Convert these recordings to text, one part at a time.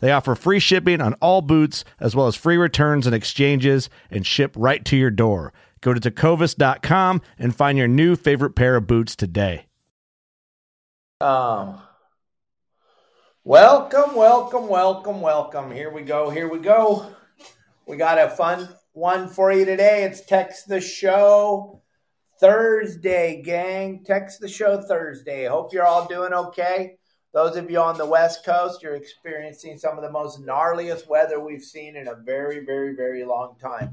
They offer free shipping on all boots, as well as free returns and exchanges, and ship right to your door. Go to tecovas.com and find your new favorite pair of boots today. Um, welcome, welcome, welcome, welcome. Here we go, here we go. We got a fun one for you today. It's Text the Show Thursday, gang. Text the Show Thursday. Hope you're all doing okay. Those of you on the West Coast, you're experiencing some of the most gnarliest weather we've seen in a very, very, very long time.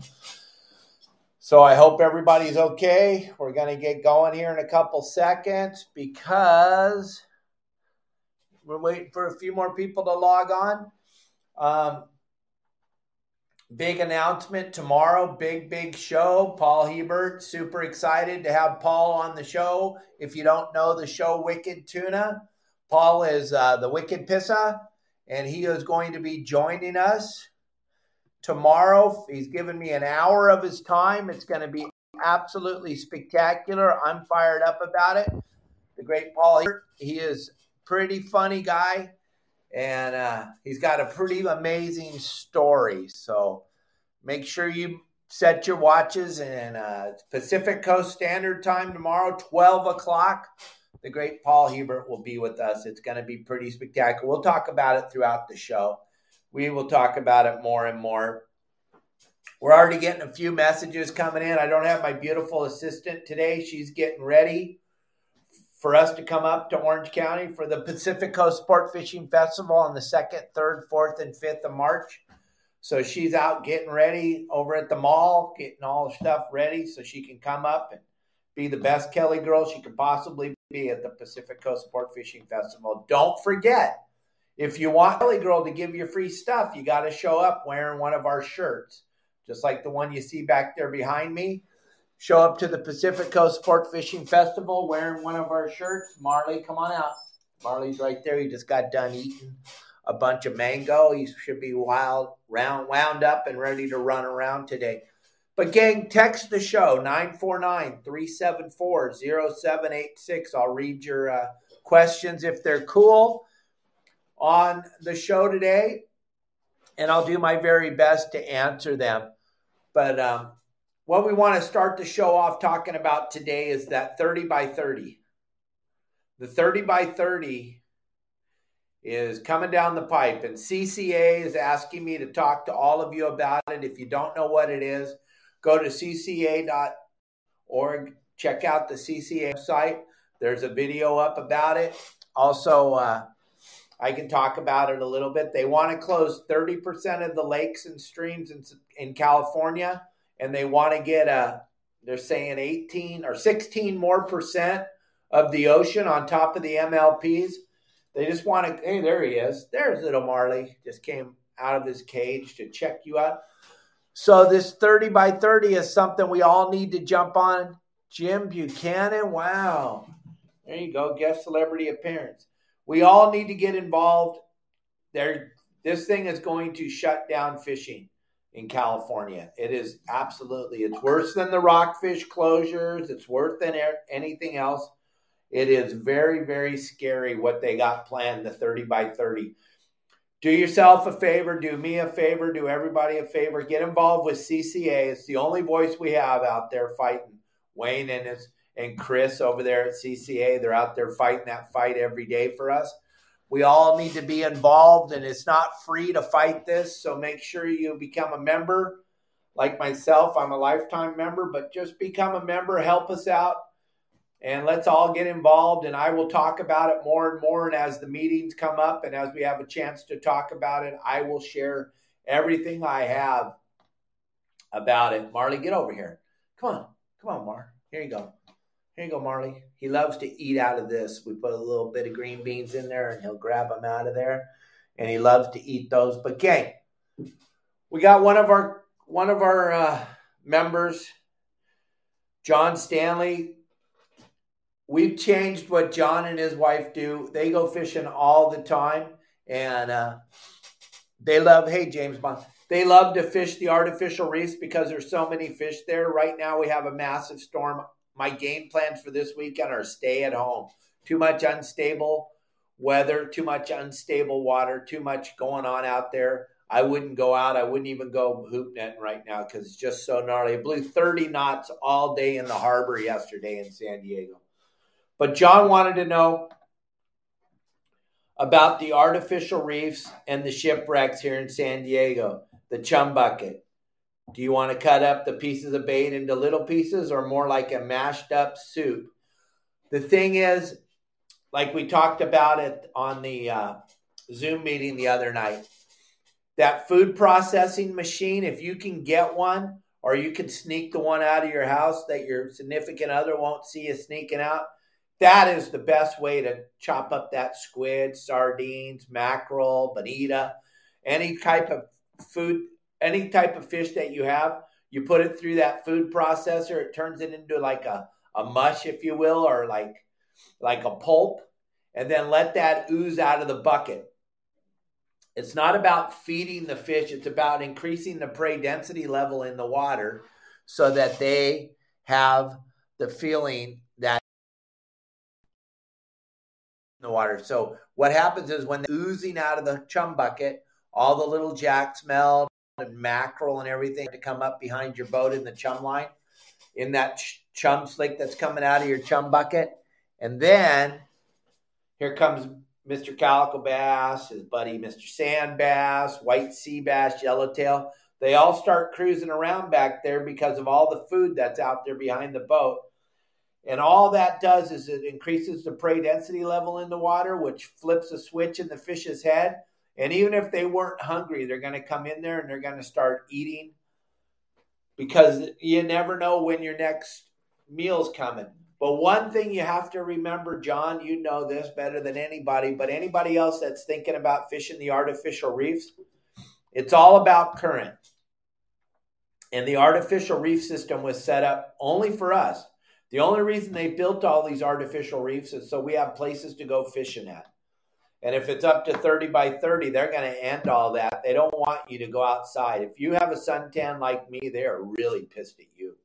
So I hope everybody's okay. We're going to get going here in a couple seconds because we're waiting for a few more people to log on. Um, big announcement tomorrow. Big, big show. Paul Hebert, super excited to have Paul on the show. If you don't know the show Wicked Tuna, Paul is uh, the Wicked Pissah, and he is going to be joining us tomorrow. He's given me an hour of his time. It's going to be absolutely spectacular. I'm fired up about it. The great Paul, he is pretty funny guy, and uh, he's got a pretty amazing story. So make sure you set your watches and uh, Pacific Coast Standard Time tomorrow, 12 o'clock the great Paul Hebert will be with us. It's going to be pretty spectacular. We'll talk about it throughout the show. We will talk about it more and more. We're already getting a few messages coming in. I don't have my beautiful assistant today. She's getting ready for us to come up to Orange County for the Pacific Coast Sport Fishing Festival on the 2nd, 3rd, 4th, and 5th of March. So she's out getting ready over at the mall, getting all the stuff ready so she can come up and be the best Kelly girl she could possibly be at the Pacific Coast Sport Fishing Festival. Don't forget, if you want Kelly Girl to give you free stuff, you got to show up wearing one of our shirts, just like the one you see back there behind me. Show up to the Pacific Coast Sport Fishing Festival wearing one of our shirts. Marley, come on out. Marley's right there. He just got done eating a bunch of mango. He should be wild, round, wound up and ready to run around today. But, gang, text the show 949 374 0786. I'll read your uh, questions if they're cool on the show today, and I'll do my very best to answer them. But um, what we want to start the show off talking about today is that 30 by 30. The 30 by 30 is coming down the pipe, and CCA is asking me to talk to all of you about it. If you don't know what it is, Go to cca.org, check out the CCA site. There's a video up about it. Also, uh, I can talk about it a little bit. They want to close 30% of the lakes and streams in, in California, and they want to get a, they're saying 18 or 16 more percent of the ocean on top of the MLPs. They just want to, hey, there he is. There's little Marley. Just came out of his cage to check you out. So this 30 by 30 is something we all need to jump on. Jim Buchanan, wow. There you go, guest celebrity appearance. We all need to get involved. There this thing is going to shut down fishing in California. It is absolutely it's worse than the rockfish closures, it's worse than anything else. It is very very scary what they got planned the 30 by 30 do yourself a favor, do me a favor, do everybody a favor. Get involved with CCA. It's the only voice we have out there fighting. Wayne and his and Chris over there at CCA, they're out there fighting that fight every day for us. We all need to be involved, and it's not free to fight this. So make sure you become a member. like myself, I'm a lifetime member, but just become a member, help us out, and let's all get involved. And I will talk about it more and more. And as the meetings come up and as we have a chance to talk about it, I will share everything I have about it. Marley, get over here. Come on. Come on, Mar. Here you go. Here you go, Marley. He loves to eat out of this. We put a little bit of green beans in there and he'll grab them out of there. And he loves to eat those. But gang, we got one of our one of our uh, members, John Stanley. We've changed what John and his wife do. They go fishing all the time, and uh, they love. Hey, James Bond. They love to fish the artificial reefs because there's so many fish there. Right now, we have a massive storm. My game plans for this weekend are stay at home. Too much unstable weather, too much unstable water, too much going on out there. I wouldn't go out. I wouldn't even go hoop netting right now because it's just so gnarly. It blew 30 knots all day in the harbor yesterday in San Diego. But John wanted to know about the artificial reefs and the shipwrecks here in San Diego, the chum bucket. Do you want to cut up the pieces of bait into little pieces or more like a mashed up soup? The thing is, like we talked about it on the uh, Zoom meeting the other night, that food processing machine, if you can get one or you can sneak the one out of your house that your significant other won't see you sneaking out, that is the best way to chop up that squid, sardines, mackerel, bonita, any type of food, any type of fish that you have. You put it through that food processor, it turns it into like a, a mush, if you will, or like like a pulp, and then let that ooze out of the bucket. It's not about feeding the fish, it's about increasing the prey density level in the water so that they have the feeling water. So what happens is when they're oozing out of the chum bucket, all the little jacksmelt and mackerel and everything to come up behind your boat in the chum line, in that chum slick that's coming out of your chum bucket. And then here comes Mr. Calico Bass, his buddy Mr. Sand Bass, White Sea Bass, Yellowtail. They all start cruising around back there because of all the food that's out there behind the boat. And all that does is it increases the prey density level in the water, which flips a switch in the fish's head. And even if they weren't hungry, they're going to come in there and they're going to start eating because you never know when your next meal's coming. But one thing you have to remember, John, you know this better than anybody, but anybody else that's thinking about fishing the artificial reefs, it's all about current. And the artificial reef system was set up only for us. The only reason they built all these artificial reefs is so we have places to go fishing at. And if it's up to 30 by 30, they're going to end all that. They don't want you to go outside. If you have a suntan like me, they are really pissed at you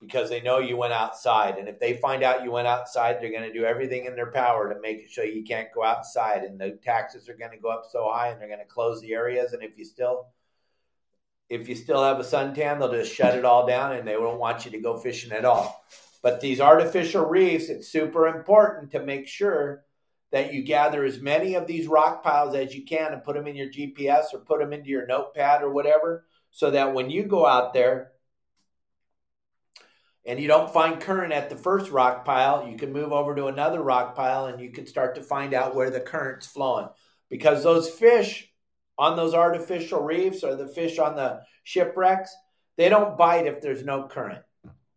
because they know you went outside. And if they find out you went outside, they're going to do everything in their power to make sure you can't go outside. And the taxes are going to go up so high, and they're going to close the areas. And if you still if you still have a suntan, they'll just shut it all down, and they won't want you to go fishing at all. But these artificial reefs, it's super important to make sure that you gather as many of these rock piles as you can and put them in your GPS or put them into your notepad or whatever, so that when you go out there, and you don't find current at the first rock pile, you can move over to another rock pile and you can start to find out where the current's flowing. Because those fish on those artificial reefs or the fish on the shipwrecks, they don't bite if there's no current.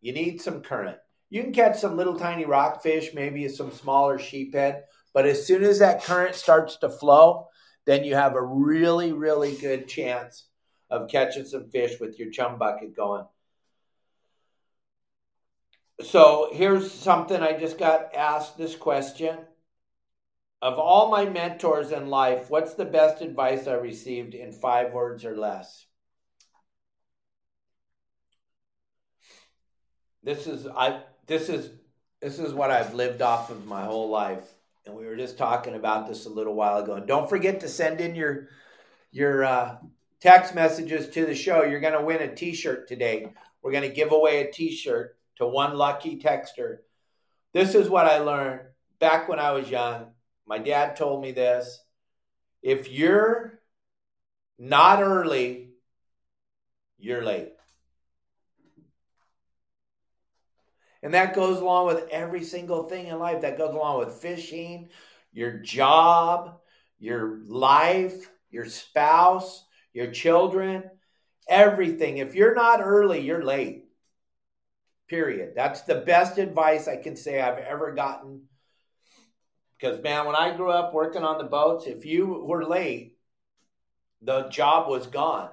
You need some current. You can catch some little tiny rockfish, maybe some smaller sheephead, but as soon as that current starts to flow, then you have a really, really good chance of catching some fish with your chum bucket going so here's something I just got asked this question. Of all my mentors in life, what's the best advice I received in five words or less? This is I this is this is what I've lived off of my whole life. And we were just talking about this a little while ago. And don't forget to send in your your uh, text messages to the show. You're going to win a T-shirt today. We're going to give away a T-shirt to one lucky texter. This is what I learned back when I was young. My dad told me this. If you're not early, you're late. And that goes along with every single thing in life. That goes along with fishing, your job, your life, your spouse, your children, everything. If you're not early, you're late. Period. That's the best advice I can say I've ever gotten. Because, man, when I grew up working on the boats, if you were late, the job was gone.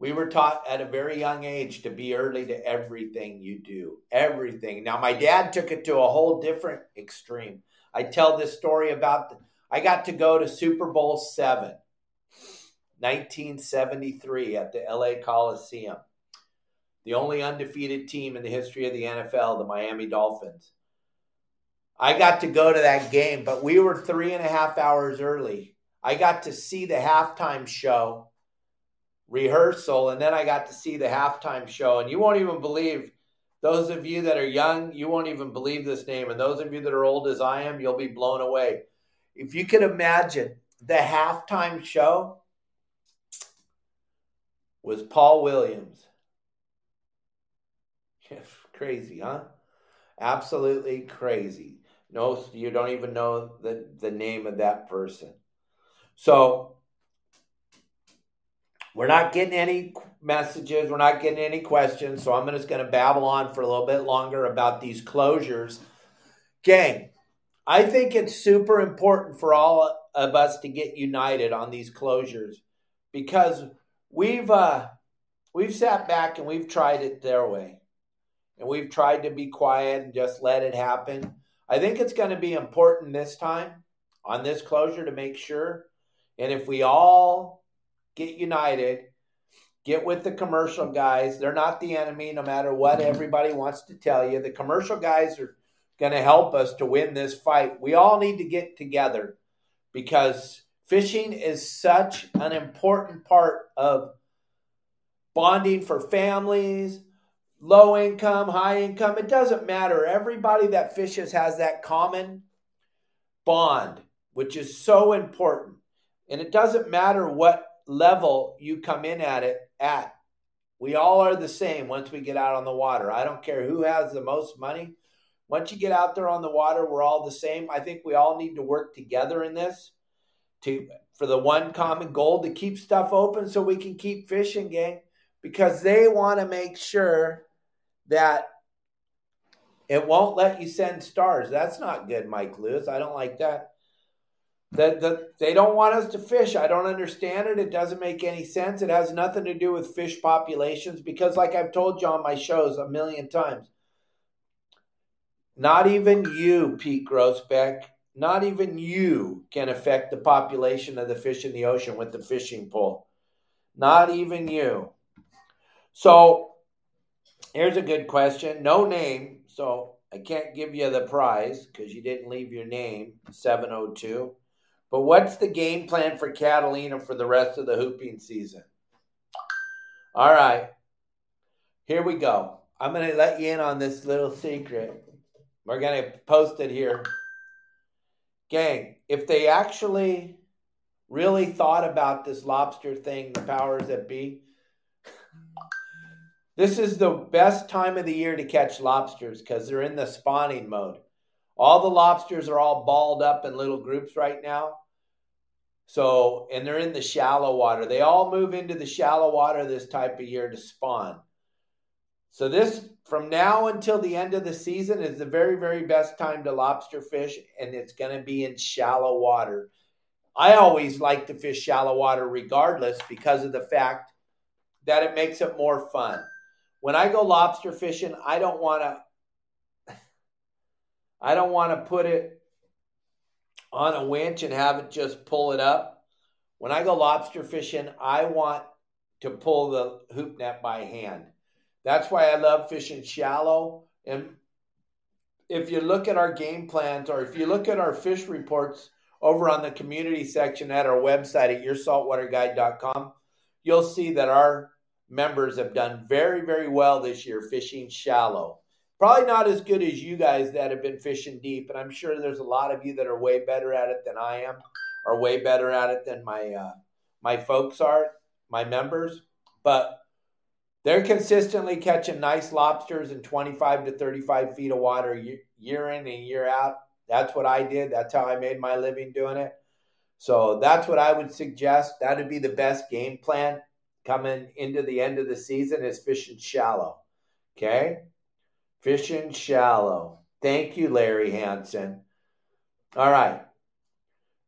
We were taught at a very young age to be early to everything you do. Everything. Now, my dad took it to a whole different extreme. I tell this story about the, I got to go to Super Bowl 7, 1973 at the LA Coliseum. The only undefeated team in the history of the NFL, the Miami Dolphins. I got to go to that game, but we were three and a half hours early. I got to see the halftime show rehearsal, and then I got to see the halftime show. And you won't even believe, those of you that are young, you won't even believe this name. And those of you that are old as I am, you'll be blown away. If you could imagine the halftime show was Paul Williams. crazy, huh? Absolutely crazy. No, you don't even know the, the name of that person. So we're not getting any messages. We're not getting any questions. So I'm just going to babble on for a little bit longer about these closures. Gang, I think it's super important for all of us to get united on these closures because we've uh, we've sat back and we've tried it their way, and we've tried to be quiet and just let it happen. I think it's going to be important this time on this closure to make sure, and if we all get united, get with the commercial guys. They're not the enemy, no matter what mm-hmm. everybody wants to tell you. The commercial guys are going to help us to win this fight. We all need to get together because fishing is such an important part of bonding for families, low income, high income. It doesn't matter. Everybody that fishes has that common bond, which is so important. And it doesn't matter what level you come in at it at. We all are the same once we get out on the water. I don't care who has the most money. Once you get out there on the water, we're all the same. I think we all need to work together in this to for the one common goal to keep stuff open so we can keep fishing, gang, because they want to make sure that it won't let you send stars. That's not good, Mike Lewis. I don't like that. That the, they don't want us to fish. I don't understand it. It doesn't make any sense. It has nothing to do with fish populations because, like I've told you on my shows a million times, not even you, Pete Grossbeck, not even you can affect the population of the fish in the ocean with the fishing pole. Not even you. So here's a good question. No name. So I can't give you the prize because you didn't leave your name, 702. But what's the game plan for Catalina for the rest of the hooping season? All right. Here we go. I'm going to let you in on this little secret. We're going to post it here. Gang, if they actually really thought about this lobster thing, the powers that be, this is the best time of the year to catch lobsters because they're in the spawning mode. All the lobsters are all balled up in little groups right now. So, and they're in the shallow water. They all move into the shallow water this type of year to spawn. So, this from now until the end of the season is the very, very best time to lobster fish, and it's going to be in shallow water. I always like to fish shallow water regardless because of the fact that it makes it more fun. When I go lobster fishing, I don't want to I don't want to put it on a winch and have it just pull it up. When I go lobster fishing, I want to pull the hoop net by hand. That's why I love fishing shallow. And if you look at our game plans or if you look at our fish reports over on the community section at our website at yoursaltwaterguide.com, you'll see that our members have done very, very well this year fishing shallow. Probably not as good as you guys that have been fishing deep, and I'm sure there's a lot of you that are way better at it than I am, or way better at it than my uh, my folks are, my members. But they're consistently catching nice lobsters in 25 to 35 feet of water year in and year out. That's what I did. That's how I made my living doing it. So that's what I would suggest. That would be the best game plan coming into the end of the season is fishing shallow. Okay? Fishing shallow. Thank you, Larry Hanson. All right.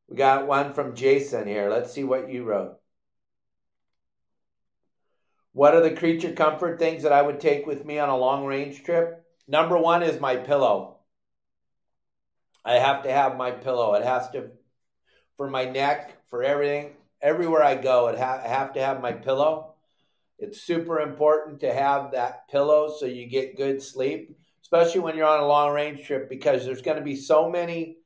We got one from Jason here. Let's see what you wrote. What are the creature comfort things that I would take with me on a long range trip? Number one is my pillow. I have to have my pillow. It has to, for my neck, for everything, everywhere I go, it I have to have my pillow. It's super important to have that pillow so you get good sleep, especially when you're on a long range trip, because there's going to be so many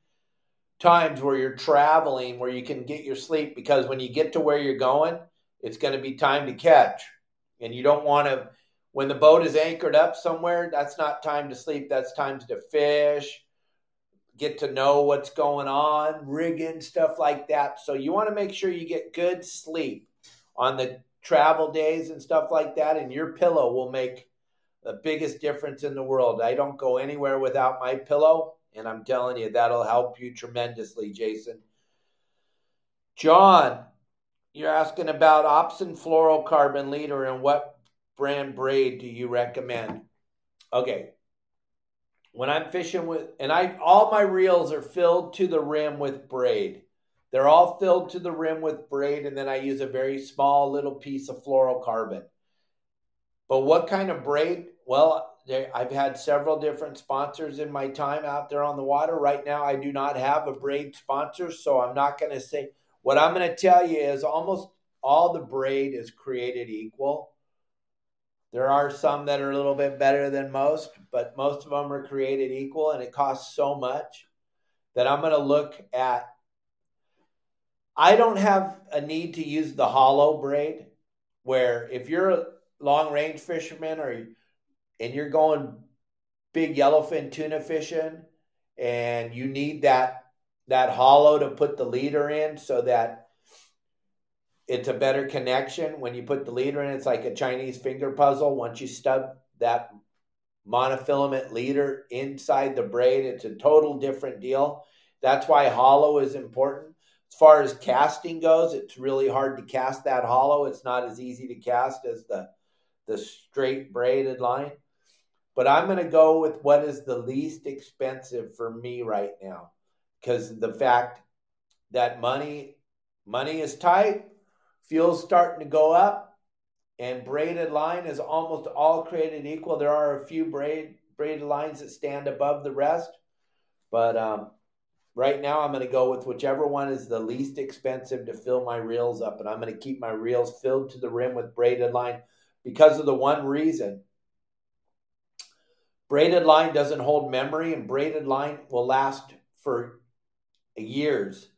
times where you're traveling where you can get your sleep. Because when you get to where you're going, it's going to be time to catch and you don't want to when the boat is anchored up somewhere that's not time to sleep that's time to fish get to know what's going on rigging stuff like that so you want to make sure you get good sleep on the travel days and stuff like that and your pillow will make the biggest difference in the world i don't go anywhere without my pillow and i'm telling you that'll help you tremendously jason john you're asking about Opsin fluorocarbon leader and what brand braid do you recommend? Okay. When I'm fishing with, and I, all my reels are filled to the rim with braid. They're all filled to the rim with braid, and then I use a very small little piece of fluorocarbon. But what kind of braid? Well, I've had several different sponsors in my time out there on the water. Right now, I do not have a braid sponsor, so I'm not going to say what I'm going to tell you is almost all the braid is created equal. There are some that are a little bit better than most, but most of them are created equal, and it costs so much that I'm going to look at. I don't have a need to use the hollow braid, where if you're a long range fisherman or and you're going big yellowfin tuna fishing and you need that that hollow to put the leader in so that it's a better connection. When you put the leader in, it's like a Chinese finger puzzle. Once you stub that monofilament leader inside the braid, it's a total different deal. That's why hollow is important. As far as casting goes, it's really hard to cast that hollow. It's not as easy to cast as the the straight braided line. But I'm going to go with what is the least expensive for me right now because the fact that money money is tight, fuel's starting to go up, and braided line is almost all created equal. There are a few braid braided lines that stand above the rest, but um, right now I'm going to go with whichever one is the least expensive to fill my reels up, and I'm going to keep my reels filled to the rim with braided line because of the one reason. Braided line doesn't hold memory, and braided line will last for years.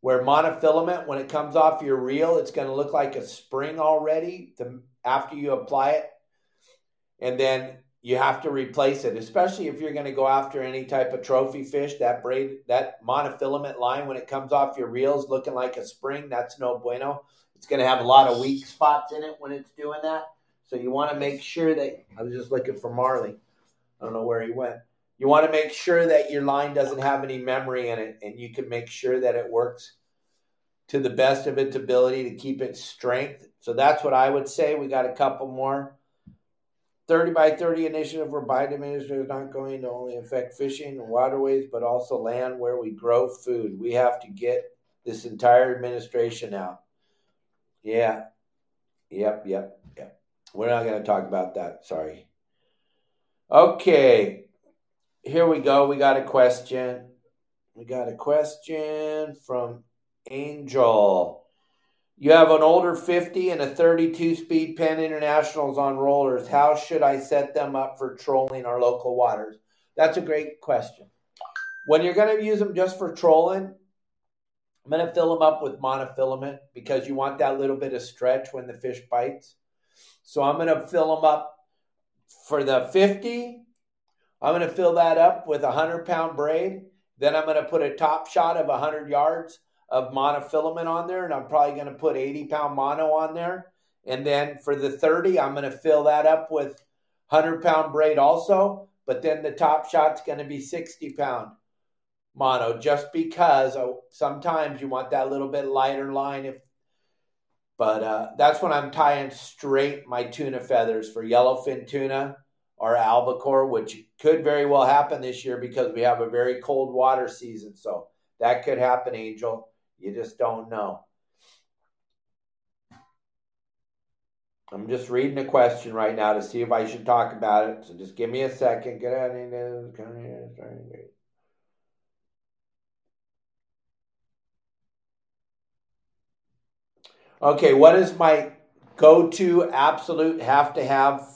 Where monofilament, when it comes off your reel, it's going to look like a spring already to, after you apply it. And then you have to replace it, especially if you're going to go after any type of trophy fish. That braid, that monofilament line, when it comes off your reels looking like a spring, that's no bueno. It's going to have a lot of weak spots in it when it's doing that. So you want to make sure that I was just looking for Marley. I don't know where he went you want to make sure that your line doesn't have any memory in it and you can make sure that it works to the best of its ability to keep its strength. So that's what I would say. We got a couple more. 30 by 30 initiative where Biden administration is not going to only affect fishing and waterways, but also land where we grow food. We have to get this entire administration out. Yeah. Yep, yep, yep. We're not going to talk about that. Sorry. Okay here we go. We got a question. We got a question from Angel. You have an older 50 and a 32 speed Penn Internationals on rollers. How should I set them up for trolling our local waters? That's a great question. When you're going to use them just for trolling, I'm going to fill them up with monofilament because you want that little bit of stretch when the fish bites. So I'm going to fill them up for the 50 I'm going to fill that up with a 100 pound braid. Then I'm going to put a top shot of 100 yards of monofilament on there. And I'm probably going to put 80 pound mono on there. And then for the 30, I'm going to fill that up with 100 pound braid also. But then the top shot's going to be 60 pound mono just because oh, sometimes you want that little bit lighter line if but uh, that's when I'm tying straight my tuna feathers for yellowfin tuna or albacore, which could very well happen this year because we have a very cold water season. So that could happen, Angel. You just don't know. I'm just reading a question right now to see if I should talk about it. So just give me a second. Get out of here. Okay, what is my go-to absolute have to have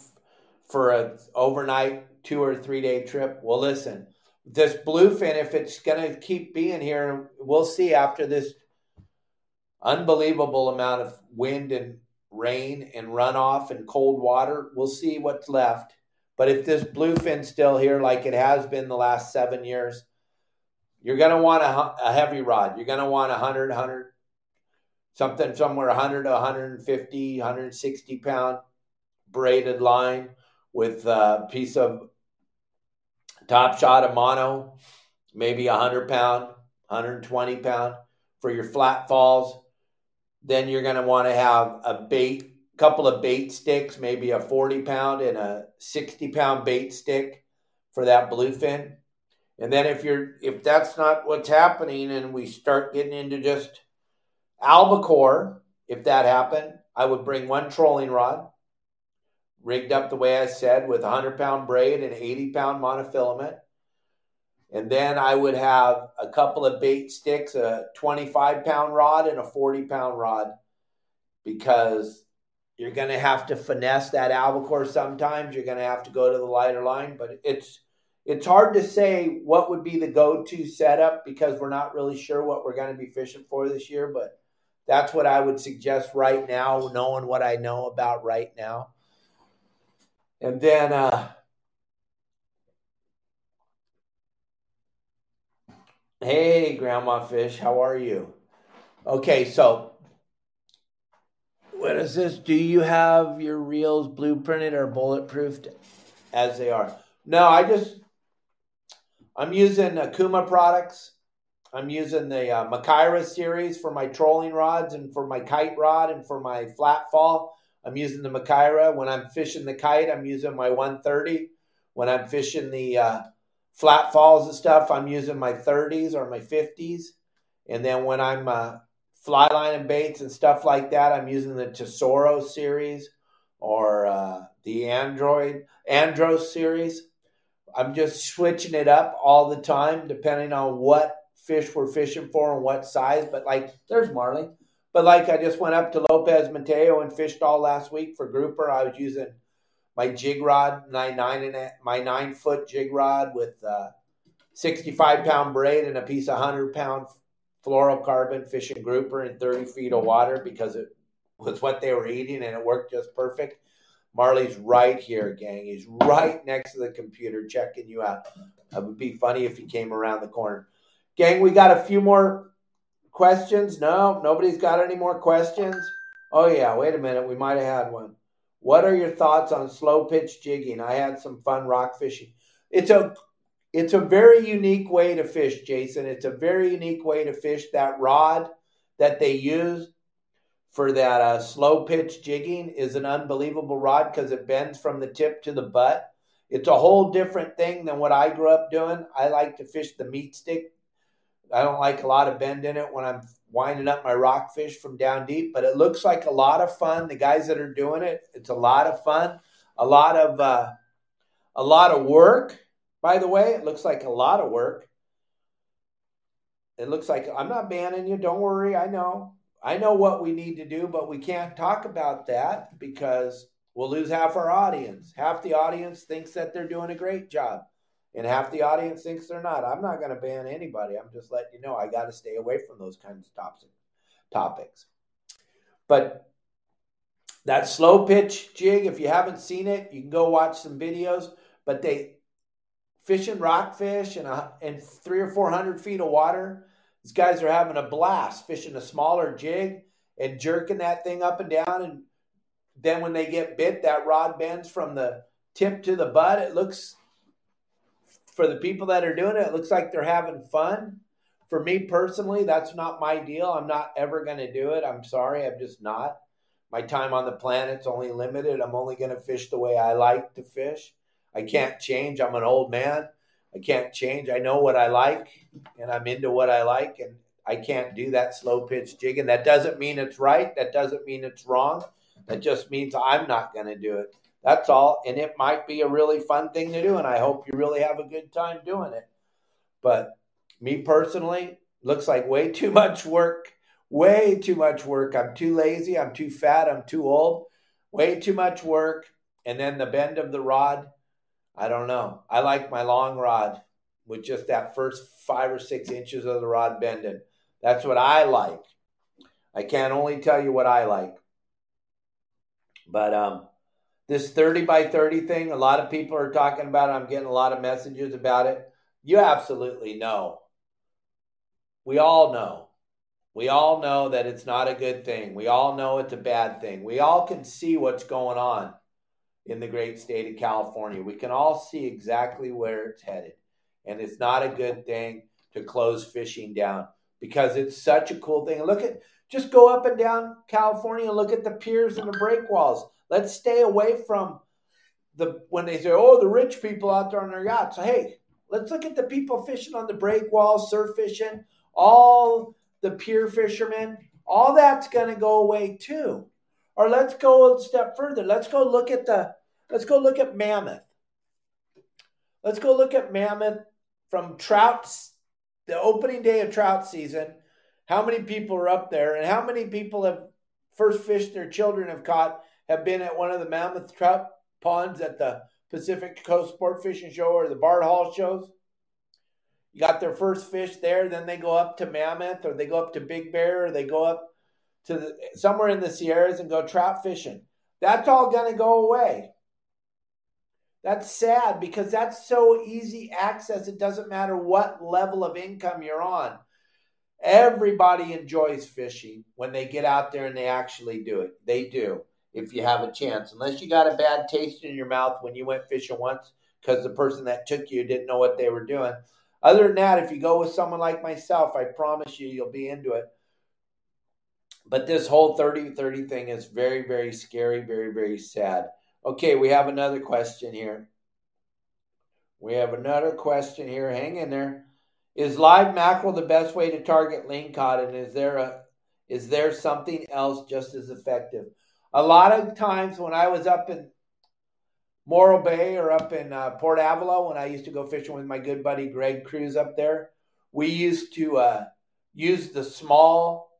for a overnight two or three day trip? Well, listen, this bluefin, if it's going to keep being here, we'll see after this unbelievable amount of wind and rain and runoff and cold water. We'll see what's left. But if this bluefin's still here, like it has been the last seven years, you're going to want a, a heavy rod. You're going to want a 100, 100, something somewhere 100 to 150, 160 pound braided line with a piece of top shot of mono, maybe 100 pound, 120 pound for your flat falls. Then you're going to want to have a bait, couple of bait sticks, maybe a 40 pound and a 60 pound bait stick for that bluefin. And then if you're if that's not what's happening and we start getting into just Albacore, if that happened, I would bring one trolling rod, rigged up the way I said, with a 100 pound braid and 80 pound monofilament. And then I would have a couple of bait sticks, a 25 pound rod and a 40 pound rod, because you're going to have to finesse that albacore sometimes. You're going to have to go to the lighter line, but it's it's hard to say what would be the go-to setup because we're not really sure what we're going to be fishing for this year, but that's what I would suggest right now, knowing what I know about right now. And then, uh, hey, Grandma Fish, how are you? Okay, so what is this? Do you have your reels blueprinted or bulletproofed as they are? No, I just, I'm using Okuma products I'm using the uh, Makaira series for my trolling rods and for my kite rod and for my flat fall. I'm using the Makaira. When I'm fishing the kite, I'm using my 130. When I'm fishing the uh, flat falls and stuff, I'm using my 30s or my 50s. And then when I'm uh, fly lining baits and stuff like that, I'm using the Tesoro series or uh, the Android Andros series. I'm just switching it up all the time depending on what fish we're fishing for and what size. But like, there's Marley. But like, I just went up to Lopez Mateo and fished all last week for grouper. I was using my jig rod, my nine and a, my nine foot jig rod with uh, 65 pound braid and a piece of 100 pound fluorocarbon fishing grouper in 30 feet of water because it was what they were eating and it worked just perfect. Marley's right here, gang. He's right next to the computer checking you out. It would be funny if he came around the corner. Gang, we got a few more questions. No, nobody's got any more questions. Oh, yeah, wait a minute. We might have had one. What are your thoughts on slow pitch jigging? I had some fun rock fishing. It's a it's a very unique way to fish, Jason. It's a very unique way to fish. That rod that they use for that uh, slow pitch jigging is an unbelievable rod because it bends from the tip to the butt. It's a whole different thing than what I grew up doing. I like to fish the meat stick I don't like a lot of bend in it when I'm winding up my rockfish from down deep, but it looks like a lot of fun. The guys that are doing it, it's a lot of fun, a lot of uh, a lot of work. By the way, it looks like a lot of work. It looks like I'm not banning you. Don't worry. I know. I know what we need to do, but we can't talk about that because we'll lose half our audience. Half the audience thinks that they're doing a great job and half the audience thinks they're not. I'm not going to ban anybody. I'm just letting you know I got to stay away from those kinds of topics. Topics, but that slow pitch jig. If you haven't seen it, you can go watch some videos. But they fishing rockfish and and three or four hundred feet of water. These guys are having a blast fishing a smaller jig and jerking that thing up and down and then when they get bit, that rod bends from the tip to the butt. It looks, for the people that are doing it, it looks like they're having fun. For me personally, that's not my deal. I'm not ever going to do it. I'm sorry. I'm just not. My time on the planet's only limited. I'm only going to fish the way I like to fish. I can't change. I'm an old man. I can't change. I know what I like and I'm into what I like and I can't do that slow pitch jigging. That doesn't mean it's right. That doesn't mean it's wrong. That just means I'm not going to do it. That's all. And it might be a really fun thing to do. And I hope you really have a good time doing it. But me personally, looks like way too much work. Way too much work. I'm too lazy. I'm too fat. I'm too old. Way too much work. And then the bend of the rod I don't know. I like my long rod with just that first five or six inches of the rod bending. That's what I like. I can't only tell you what I like. But um, this 30 by 30 thing, a lot of people are talking about it. I'm getting a lot of messages about it. You absolutely know. We all know. We all know that it's not a good thing. We all know it's a bad thing. We all can see what's going on in the great state of California. We can all see exactly where it's headed. And it's not a good thing to close fishing down because it's such a cool thing. Look at just go up and down California and look at the piers and the breakwalls. Let's stay away from the when they say, "Oh, the rich people out there on their yachts." So, hey, let's look at the people fishing on the breakwalls, surf fishing, all the pier fishermen. All that's going to go away too. Or let's go a step further. Let's go look at the let's go look at Mammoth. Let's go look at Mammoth from trouts the opening day of trout season. How many people are up there and how many people have first fished their children have caught have been at one of the Mammoth trout ponds at the Pacific Coast Sport Fishing Show or the Fred Hall shows? You got their first fish there, then they go up to Mammoth or they go up to Big Bear or they go up to the, somewhere in the Sierras and go trout fishing. That's all going to go away. That's sad because that's so easy access. It doesn't matter what level of income you're on. Everybody enjoys fishing when they get out there and they actually do it. They do, if you have a chance. Unless you got a bad taste in your mouth when you went fishing once because the person that took you didn't know what they were doing. Other than that, if you go with someone like myself, I promise you, you'll be into it. But this whole 30 30 thing is very, very scary, very, very sad. Okay, we have another question here. We have another question here. Hang in there. Is live mackerel the best way to target lingcod? And is there a is there something else just as effective? A lot of times when I was up in Morro Bay or up in uh, Port Avila, when I used to go fishing with my good buddy Greg Cruz up there, we used to uh, use the small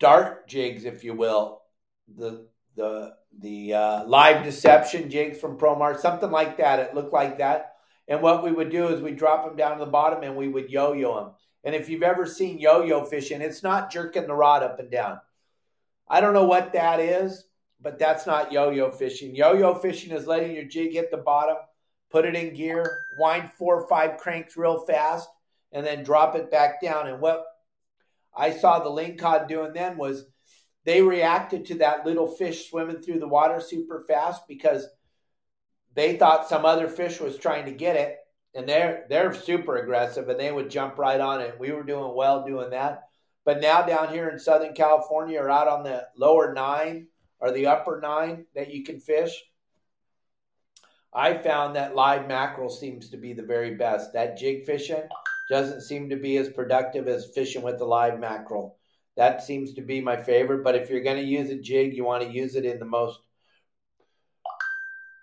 dart jigs, if you will, the the the uh, live deception jigs from Promar, something like that. It looked like that. And what we would do is we drop them down to the bottom and we would yo-yo them. And if you've ever seen yo-yo fishing, it's not jerking the rod up and down. I don't know what that is, but that's not yo-yo fishing. Yo-yo fishing is letting your jig hit the bottom, put it in gear, wind four or five cranks real fast, and then drop it back down. And what I saw the lingcod doing then was they reacted to that little fish swimming through the water super fast because they thought some other fish was trying to get it and they're they're super aggressive and they would jump right on it. We were doing well doing that. But now down here in Southern California or out on the lower nine or the upper nine that you can fish, I found that live mackerel seems to be the very best. That jig fishing doesn't seem to be as productive as fishing with the live mackerel. That seems to be my favorite. But if you're going to use a jig, you want to use it in the most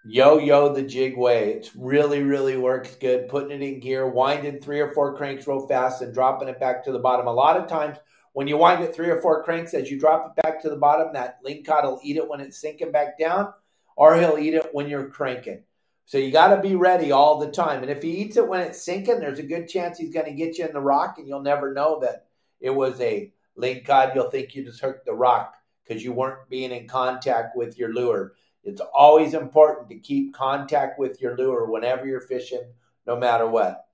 yo yo the jig way. It really, really works good. Putting it in gear, winding three or four cranks real fast, and dropping it back to the bottom. A lot of times, when you wind it three or four cranks, as you drop it back to the bottom, that lingcod will eat it when it's sinking back down, or he'll eat it when you're cranking. So you got to be ready all the time. And if he eats it when it's sinking, there's a good chance he's going to get you in the rock, and you'll never know that it was a lingcod. You'll think you just hooked the rock because you weren't being in contact with your lure. It's always important to keep contact with your lure whenever you're fishing, no matter what.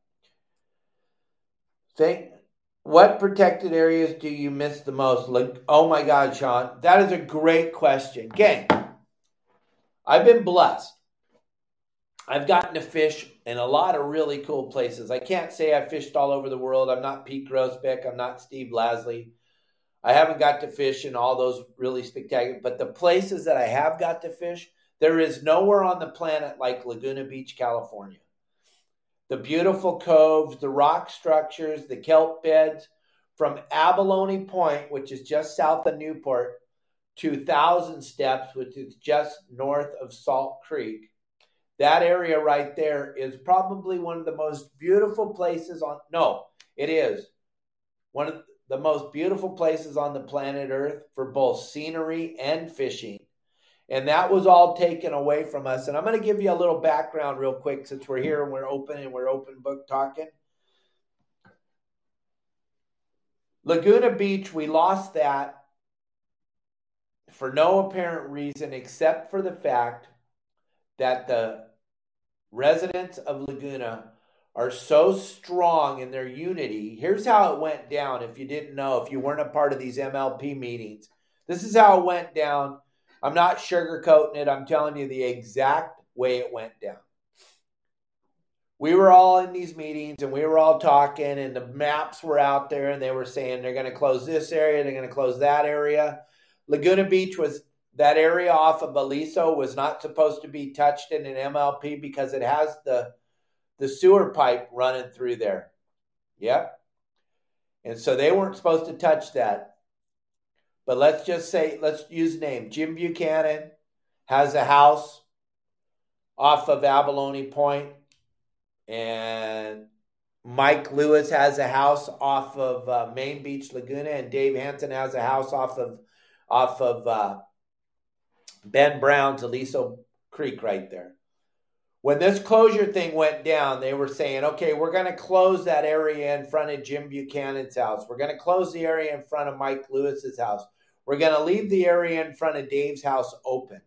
Think, what protected areas do you miss the most? Like, oh my God, Sean, that is a great question. Gang, I've been blessed. I've gotten to fish in a lot of really cool places. I can't say I've fished all over the world. I'm not Pete Groesbeck. I'm not Steve Lasley. I haven't got to fish in all those really spectacular, but the places that I have got to fish, there is nowhere on the planet like Laguna Beach, California. The beautiful coves, the rock structures, the kelp beds from Abalone Point, which is just south of Newport, to Thousand Steps, which is just north of Salt Creek. That area right there is probably one of the most beautiful places on, no, it is one of the most beautiful places on the planet Earth for both scenery and fishing. And that was all taken away from us. And I'm going to give you a little background real quick since we're here and we're open and we're open book talking. Laguna Beach, we lost that for no apparent reason except for the fact that the residents of Laguna are so strong in their unity. Here's how it went down if you didn't know, if you weren't a part of these MLP meetings. This is how it went down I'm not sugarcoating it. I'm telling you the exact way it went down. We were all in these meetings and we were all talking, and the maps were out there, and they were saying they're going to close this area, they're going to close that area. Laguna Beach was that area off of Aliso was not supposed to be touched in an MLP because it has the the sewer pipe running through there. Yep. And so they weren't supposed to touch that. But let's just say, let's use name. Jim Buchanan has a house off of Abalone Point, and Mike Lewis has a house off of uh, Main Beach Laguna, and Dave Hanson has a house off of off of uh, Ben Brown's Aliso Creek right there. When this closure thing went down, they were saying, okay, we're going to close that area in front of Jim Buchanan's house. We're going to close the area in front of Mike Lewis's house. We're going to leave the area in front of Dave's house open.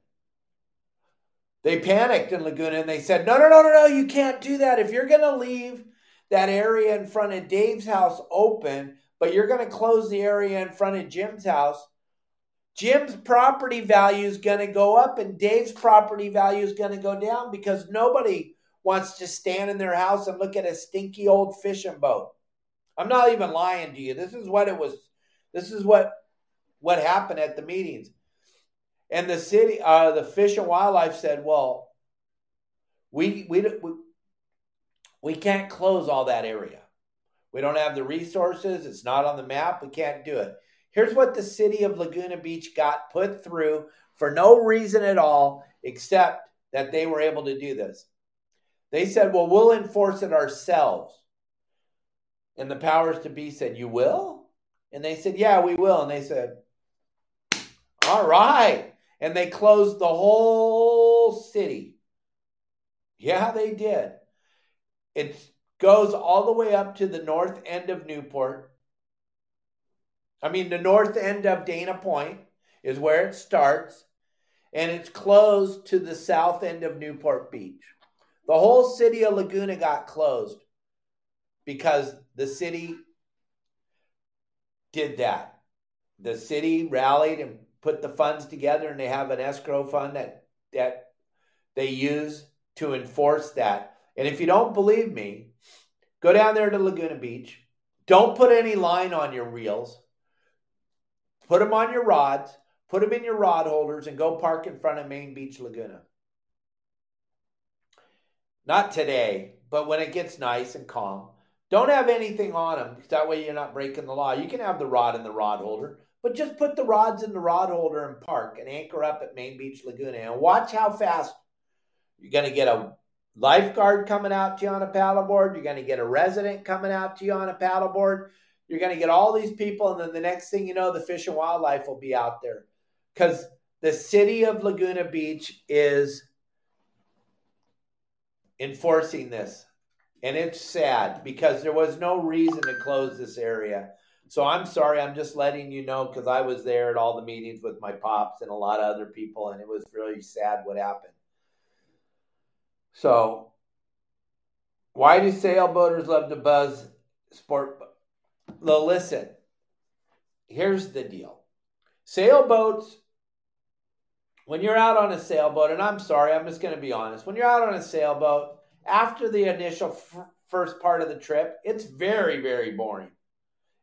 They panicked in Laguna and they said, No, no, no, no, no, you can't do that. If you're going to leave that area in front of Dave's house open, but you're going to close the area in front of Jim's house, Jim's property value is going to go up and Dave's property value is going to go down because nobody wants to stand in their house and look at a stinky old fishing boat. I'm not even lying to you. This is what it was. This is what what happened at the meetings. And the city, uh, the Fish and Wildlife said, well, we, we, we, we can't close all that area. We don't have the resources. It's not on the map. We can't do it. Here's what the city of Laguna Beach got put through for no reason at all, except that they were able to do this. They said, well, we'll enforce it ourselves. And the powers to be said, You will? And they said, Yeah, we will. And they said, all right. And they closed the whole city. Yeah, they did. It goes all the way up to the north end of Newport. I mean, the north end of Dana Point is where it starts, and it's closed to the south end of Newport Beach. The whole city of Laguna got closed because the city did that. The city rallied and put the funds together and they have an escrow fund that that they use to enforce that. And if you don't believe me, go down there to Laguna Beach. Don't put any line on your reels. Put them on your rods, put them in your rod holders, and go park in front of Main Beach Laguna. Not today, but when it gets nice and calm. Don't have anything on them. That way you're not breaking the law. You can have the rod in the rod holder, but just put the rods in the rod holder and park and anchor up at Main Beach Laguna and watch how fast you're going to get a lifeguard coming out to you on a paddleboard. You're going to get a resident coming out to you on a paddleboard. You're going to get all these people, and then the next thing you know, the fish and wildlife will be out there because the city of Laguna Beach is enforcing this. And it's sad because there was no reason to close this area. So I'm sorry. I'm just letting you know because I was there at all the meetings with my pops and a lot of other people, and it was really sad what happened. So, why do sailboaters love to buzz sport? Well, listen. Here's the deal. Sailboats when you're out on a sailboat, and I'm sorry, I'm just going to be honest. When you're out on a sailboat, after the initial f- first part of the trip, it's very, very boring.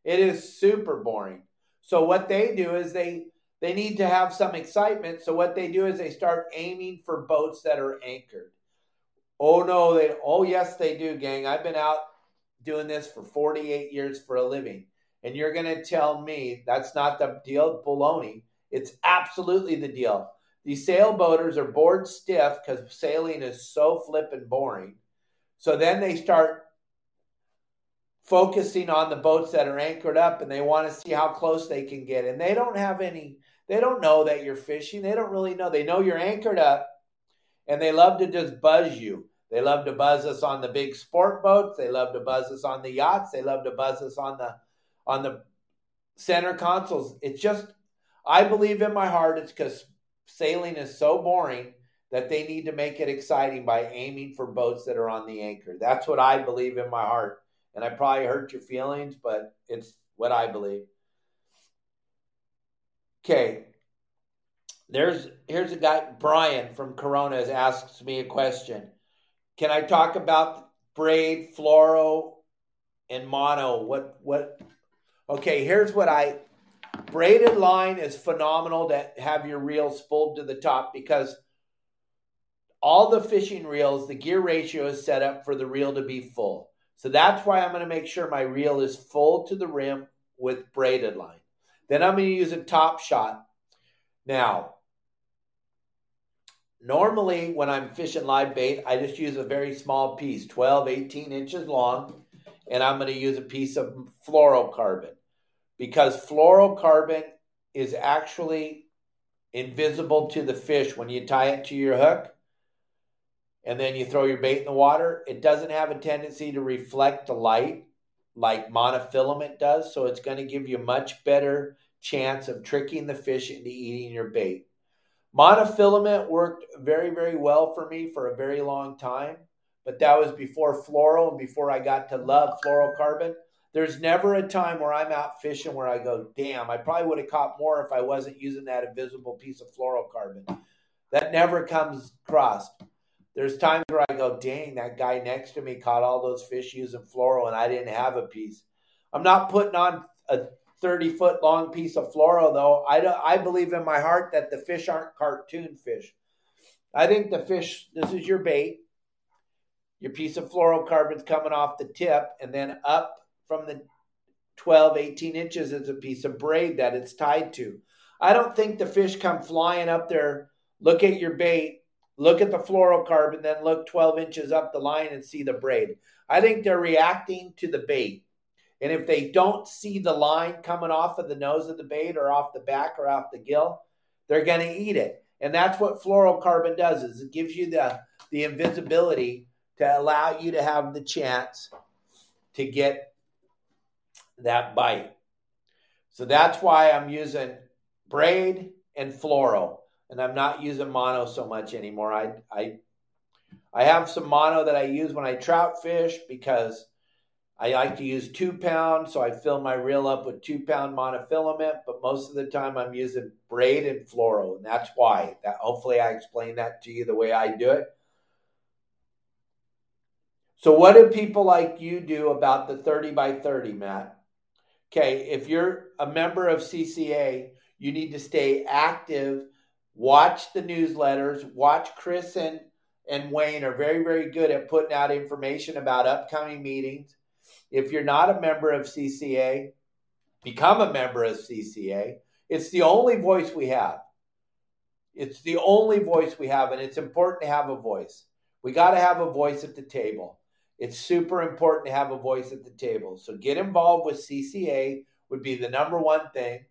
It is super boring. So what they do is they they need to have some excitement. So what they do is they start aiming for boats that are anchored. Oh no, they oh yes they do, gang. I've been out doing this for 48 years for a living. And you're going to tell me that's not the deal, baloney. It's absolutely the deal. These sailboaters are bored stiff because sailing is so flippin' boring. So then they start focusing on the boats that are anchored up and they want to see how close they can get. And they don't have any, they don't know that you're fishing. They don't really know. They know you're anchored up and they love to just buzz you. They love to buzz us on the big sport boats. They love to buzz us on the yachts. They love to buzz us on the on the center consoles. It's just I believe in my heart it's because sailing is so boring that they need to make it exciting by aiming for boats that are on the anchor. That's what I believe in my heart. And I probably hurt your feelings, but it's what I believe. Okay. There's here's a guy, Brian from Corona, asked me a question. Can I talk about braid, fluoro, and mono? What what okay, here's what I braided line is phenomenal to have your reel spooled to the top because all the fishing reels, the gear ratio is set up for the reel to be full. So that's why I'm going to make sure my reel is full to the rim with braided line. Then I'm going to use a top shot. Now, normally when I'm fishing live bait, I just use a very small piece, 12, 18 inches long, and I'm going to use a piece of fluorocarbon because fluorocarbon is actually invisible to the fish when you tie it to your hook and then you throw your bait in the water, it doesn't have a tendency to reflect the light like monofilament does. So it's going to give you a much better chance of tricking the fish into eating your bait. Monofilament worked very, very well for me for a very long time, but that was before fluoro and before I got to love fluorocarbon. There's never a time where I'm out fishing where I go, damn, I probably would have caught more if I wasn't using that invisible piece of fluorocarbon. That never comes across. There's times where I go, dang, that guy next to me caught all those fish using fluoro and I didn't have a piece. I'm not putting on a 30 foot long piece of fluoro though. I, don't, I believe in my heart that the fish aren't cartoon fish. I think the fish, this is your bait. Your piece of fluorocarbon's coming off the tip and then up from the 12, 18 inches is a piece of braid that it's tied to. I don't think the fish come flying up there, look at your bait, look at the fluorocarbon, then look 12 inches up the line and see the braid. I think they're reacting to the bait. And if they don't see the line coming off of the nose of the bait or off the back or off the gill, they're going to eat it. And that's what fluorocarbon does is it gives you the, the invisibility to allow you to have the chance to get that bite. So that's why I'm using braid and fluoro and I'm not using mono so much anymore. I I I have some mono that I use when I trout fish because I like to use two pound, so I fill my reel up with two pound monofilament. But most of the time, I'm using braid and fluoro, and that's why. That hopefully, I explained that to you the way I do it. So, what do people like you do about the 30 by 30, Matt? Okay, if you're a member of CCA, you need to stay active Watch the newsletters. Watch Chris and, and Wayne are very, very good at putting out information about upcoming meetings. If you're not a member of CCA, become a member of CCA. It's the only voice we have. It's the only voice we have, and it's important to have a voice. We got to have a voice at the table. It's super important to have a voice at the table. So get involved with CCA would be the number one thing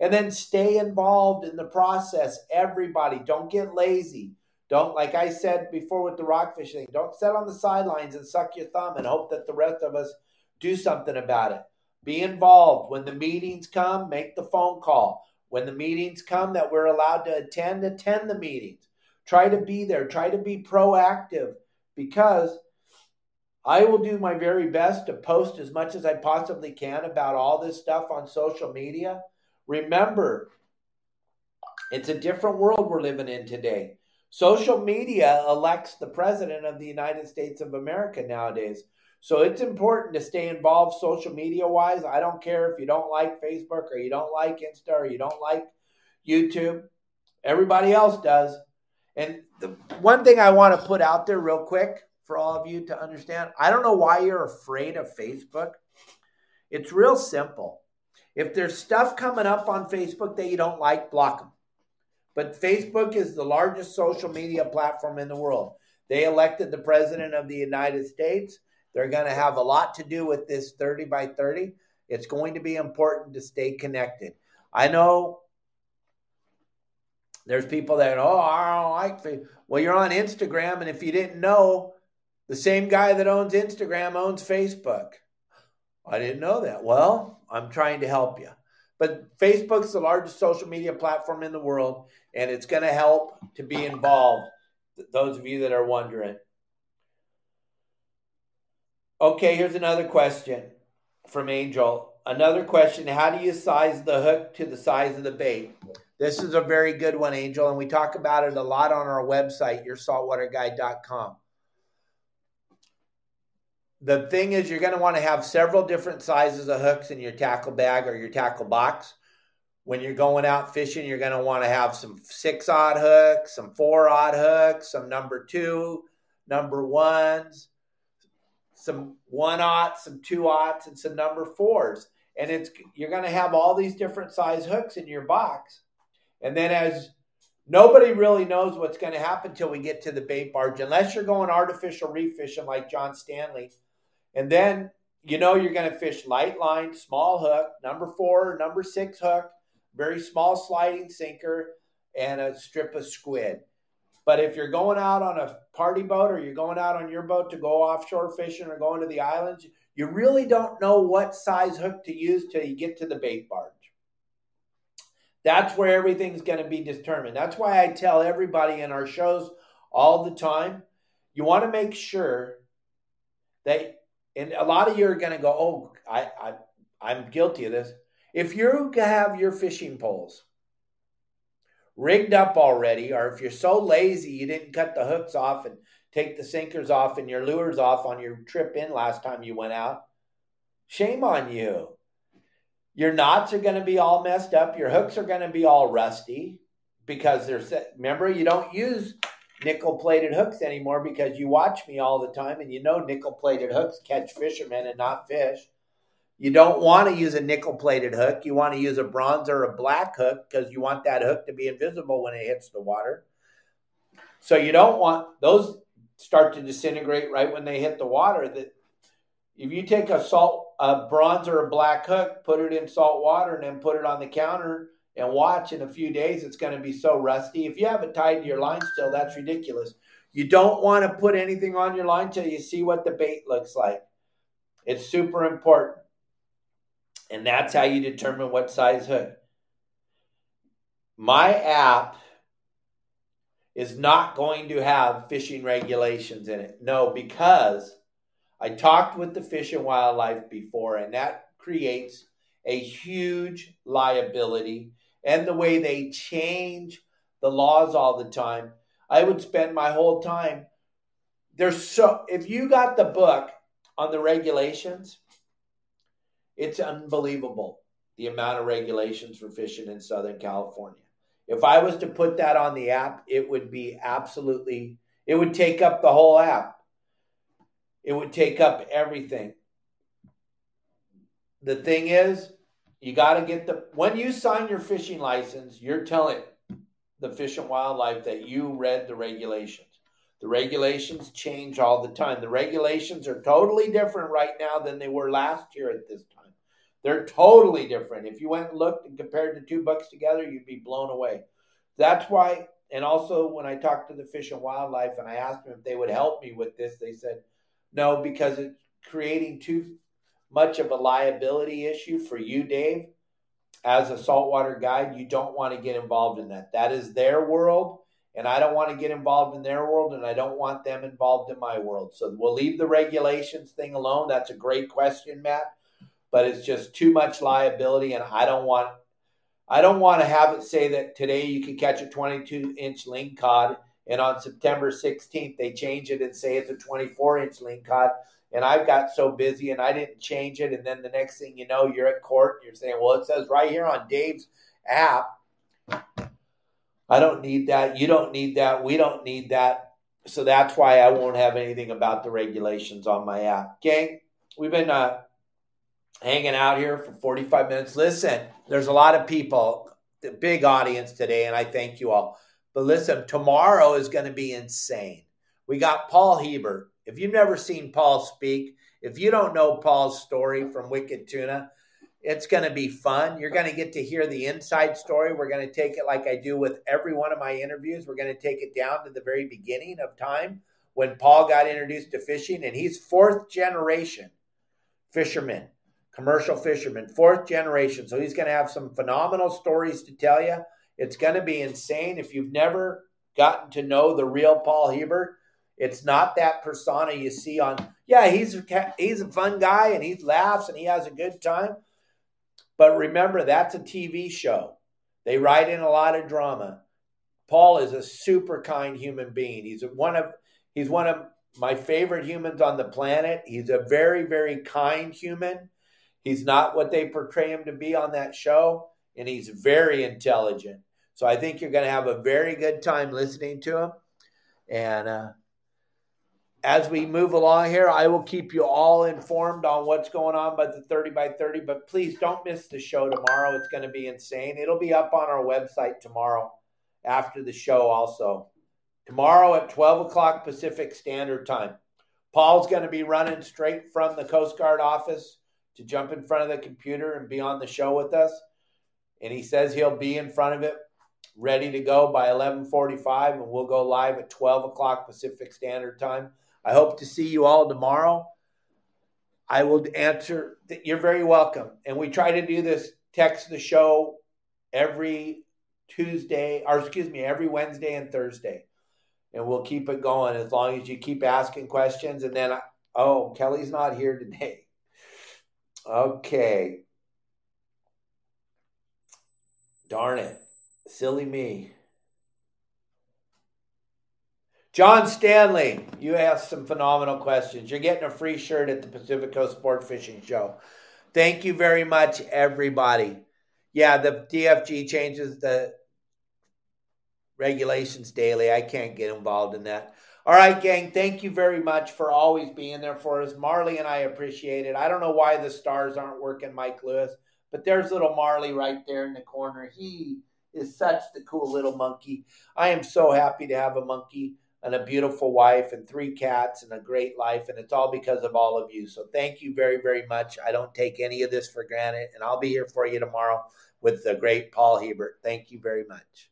and then stay involved in the process. Everybody, don't get lazy. Don't, like I said before with the rockfish thing, don't sit on the sidelines and suck your thumb and hope that the rest of us do something about it. Be involved. When the meetings come, make the phone call. When the meetings come that we're allowed to attend, attend the meetings. Try to be there. Try to be proactive because I will do my very best to post as much as I possibly can about all this stuff on social media Remember, It's a different world we're living in today. Social media elects the president of the United States of America nowadays. So it's important to stay involved social media wise. I don't care if you don't like Facebook or you don't like Insta or you don't like YouTube. Everybody else does. And the one thing I want to put out there real quick for all of you to understand I don't know why you're afraid of Facebook. It's real simple. If there's stuff coming up on Facebook that you don't like, block them. But Facebook is the largest social media platform in the world. They elected the president of the United States. They're going to have a lot to do with this 30 by 30. It's going to be important to stay connected. I know there's people that, oh, I don't like Facebook. Well, you're on Instagram, and if you didn't know, the same guy that owns Instagram owns Facebook. I didn't know that. Well, I'm trying to help you. But Facebook's the largest social media platform in the world, and it's going to help to be involved. Those of you that are wondering. Okay, here's another question from Angel. Another question How do you size the hook to the size of the bait? This is a very good one, Angel, and we talk about it a lot on our website, yoursaltwaterguide.com. The thing is, you're going to want to have several different sizes of hooks in your tackle bag or your tackle box. When you're going out fishing, you're going to want to have some six aught hooks, some four aught hooks, some number two, number ones, some one aught, some two aughts, and some number fours. And it's you're going to have all these different size hooks in your box. And then as nobody really knows what's going to happen until we get to the bait barge, unless you're going artificial reef fishing like John Stanley and then you know you're going to fish light line, small hook, number four, number six hook, very small sliding sinker, and a strip of squid. But if you're going out on a party boat or you're going out on your boat to go offshore fishing or going to the islands, you really don't know what size hook to use till you get to the bait barge. That's where everything's going to be determined. That's why I tell everybody in our shows all the time you want to make sure that and a lot of you are going to go, "Oh, I, I, I'm guilty of this." If you have your fishing poles rigged up already, or if you're so lazy you didn't cut the hooks off and take the sinkers off and your lures off on your trip in last time you went out, shame on you. Your knots are going to be all messed up. Your hooks are going to be all rusty because they're. Remember, you don't use nickel plated hooks anymore because you watch me all the time and you know nickel plated hooks catch fishermen and not fish. You don't want to use a nickel plated hook. You want to use a bronze or a black hook because you want that hook to be invisible when it hits the water. So you don't want those start to disintegrate right when they hit the water. That if you take a salt a bronze or a black hook, put it in salt water, and then put it on the counter and watch in a few days, it's going to be so rusty. If you have it tied your line still, that's ridiculous. You don't want to put anything on your line till you see what the bait looks like. It's super important. And that's how you determine what size hook. My app is not going to have fishing regulations in it. No, because I talked with the Fish and Wildlife before, and that creates a huge liability and the way they change the laws all the time. I would spend my whole time. There's so if you got the book on the regulations, it's unbelievable the amount of regulations for fishing in Southern California. If I was to put that on the app, it would be absolutely it would take up the whole app. It would take up everything. The thing is, you got to get the when you sign your fishing license, you're telling the Fish and Wildlife that you read the regulations. The regulations change all the time. The regulations are totally different right now than they were last year at this time. They're totally different. If you went and looked and compared the two books together, you'd be blown away. That's why, and also when I talked to the Fish and Wildlife and I asked them if they would help me with this, they said no, because it's creating too much of a liability issue for you, Dave, as a saltwater guide. You don't want to get involved in that. That is their world, and I don't want to get involved in their world, and I don't want them involved in my world. So we'll leave the regulations thing alone. That's a great question, Matt, but it's just too much liability, and I don't want. I don't want to have it say that today you can catch a 22 inch ling cod and on September 16th they change it and say it's a 24 inch lingcod. And I've got so busy and I didn't change it. And then the next thing you know, you're at court and you're saying, well, it says right here on Dave's app. I don't need that. You don't need that. We don't need that. So that's why I won't have anything about the regulations on my app. Gang, we've been uh, hanging out here for 45 minutes. Listen, there's a lot of people, the big audience today, and I thank you all. But listen, tomorrow is going to be insane. We got Paul Hebert. If you've never seen Paul speak, if you don't know Paul's story from Wicked Tuna, it's going to be fun. You're going to get to hear the inside story. We're going to take it like I do with every one of my interviews. We're going to take it down to the very beginning of time when Paul got introduced to fishing, and he's fourth generation fisherman commercial fisherman, fourth generation. So he's going to have some phenomenal stories to tell you. It's going to be insane. If you've never gotten to know the real Paul Hebert, it's not that persona you see on. Yeah, he's he's a fun guy and he laughs and he has a good time. But remember, that's a TV show. They write in a lot of drama. Paul is a super kind human being. He's one of he's one of my favorite humans on the planet. He's a very very kind human. He's not what they portray him to be on that show, and he's very intelligent. So I think you're going to have a very good time listening to him. And uh, as we move along here, I will keep you all informed on what's going on by the 30 by 30. But please don't miss the show tomorrow. It's going to be insane. It'll be up on our website tomorrow after the show, also. Tomorrow at 12 o'clock Pacific Standard Time. Paul's going to be running straight from the Coast Guard office to jump in front of the computer and be on the show with us. And he says he'll be in front of it ready to go by 11:45 and we'll go live at 12 o'clock Pacific Standard Time. I hope to see you all tomorrow. I will answer. You're very welcome. And we try to do this text the show every Tuesday, or excuse me, every Wednesday and Thursday. And we'll keep it going as long as you keep asking questions. And then, oh, Kelly's not here today. Okay. Darn it. Silly me. John Stanley, you asked some phenomenal questions. You're getting a free shirt at the Pacific Coast Sport Fishing Show. Thank you very much, everybody. Yeah, the DFG changes the regulations daily. I can't get involved in that. All right, gang, thank you very much for always being there for us. Marley and I appreciate it. I don't know why the stars aren't working, Mike Lewis, but there's little Marley right there in the corner. He is such the cool little monkey. I am so happy to have a monkey and a beautiful wife and three cats and a great life. And it's all because of all of you. So thank you very, very much. I don't take any of this for granted. And I'll be here for you tomorrow with the great Paul Hebert. Thank you very much.